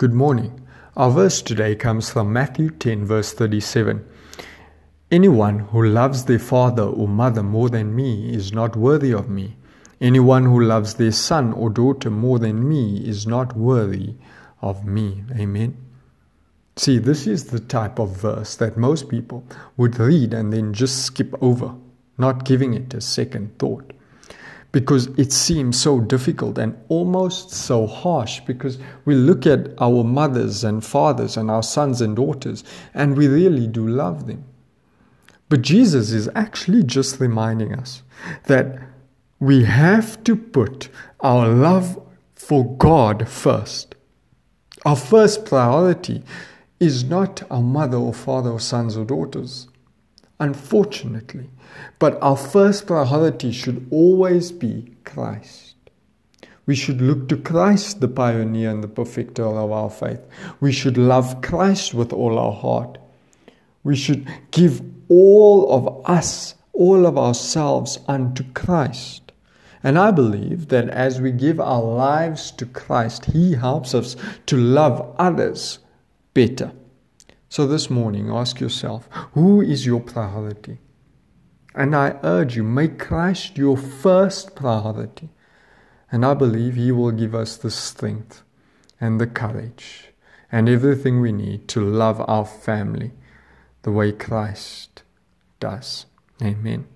Good morning. Our verse today comes from Matthew 10, verse 37. Anyone who loves their father or mother more than me is not worthy of me. Anyone who loves their son or daughter more than me is not worthy of me. Amen. See, this is the type of verse that most people would read and then just skip over, not giving it a second thought because it seems so difficult and almost so harsh because we look at our mothers and fathers and our sons and daughters and we really do love them. But Jesus is actually just reminding us that we have to put our love for God first. Our first priority is not our mother or father or sons or daughters unfortunately. But our first priority should always be Christ. We should look to Christ, the pioneer and the perfecter of our faith. We should love Christ with all our heart. We should give all of us, all of ourselves unto Christ. And I believe that as we give our lives to Christ, He helps us to love others better. So this morning, ask yourself who is your priority? And I urge you, make Christ your first priority. And I believe He will give us the strength and the courage and everything we need to love our family the way Christ does. Amen.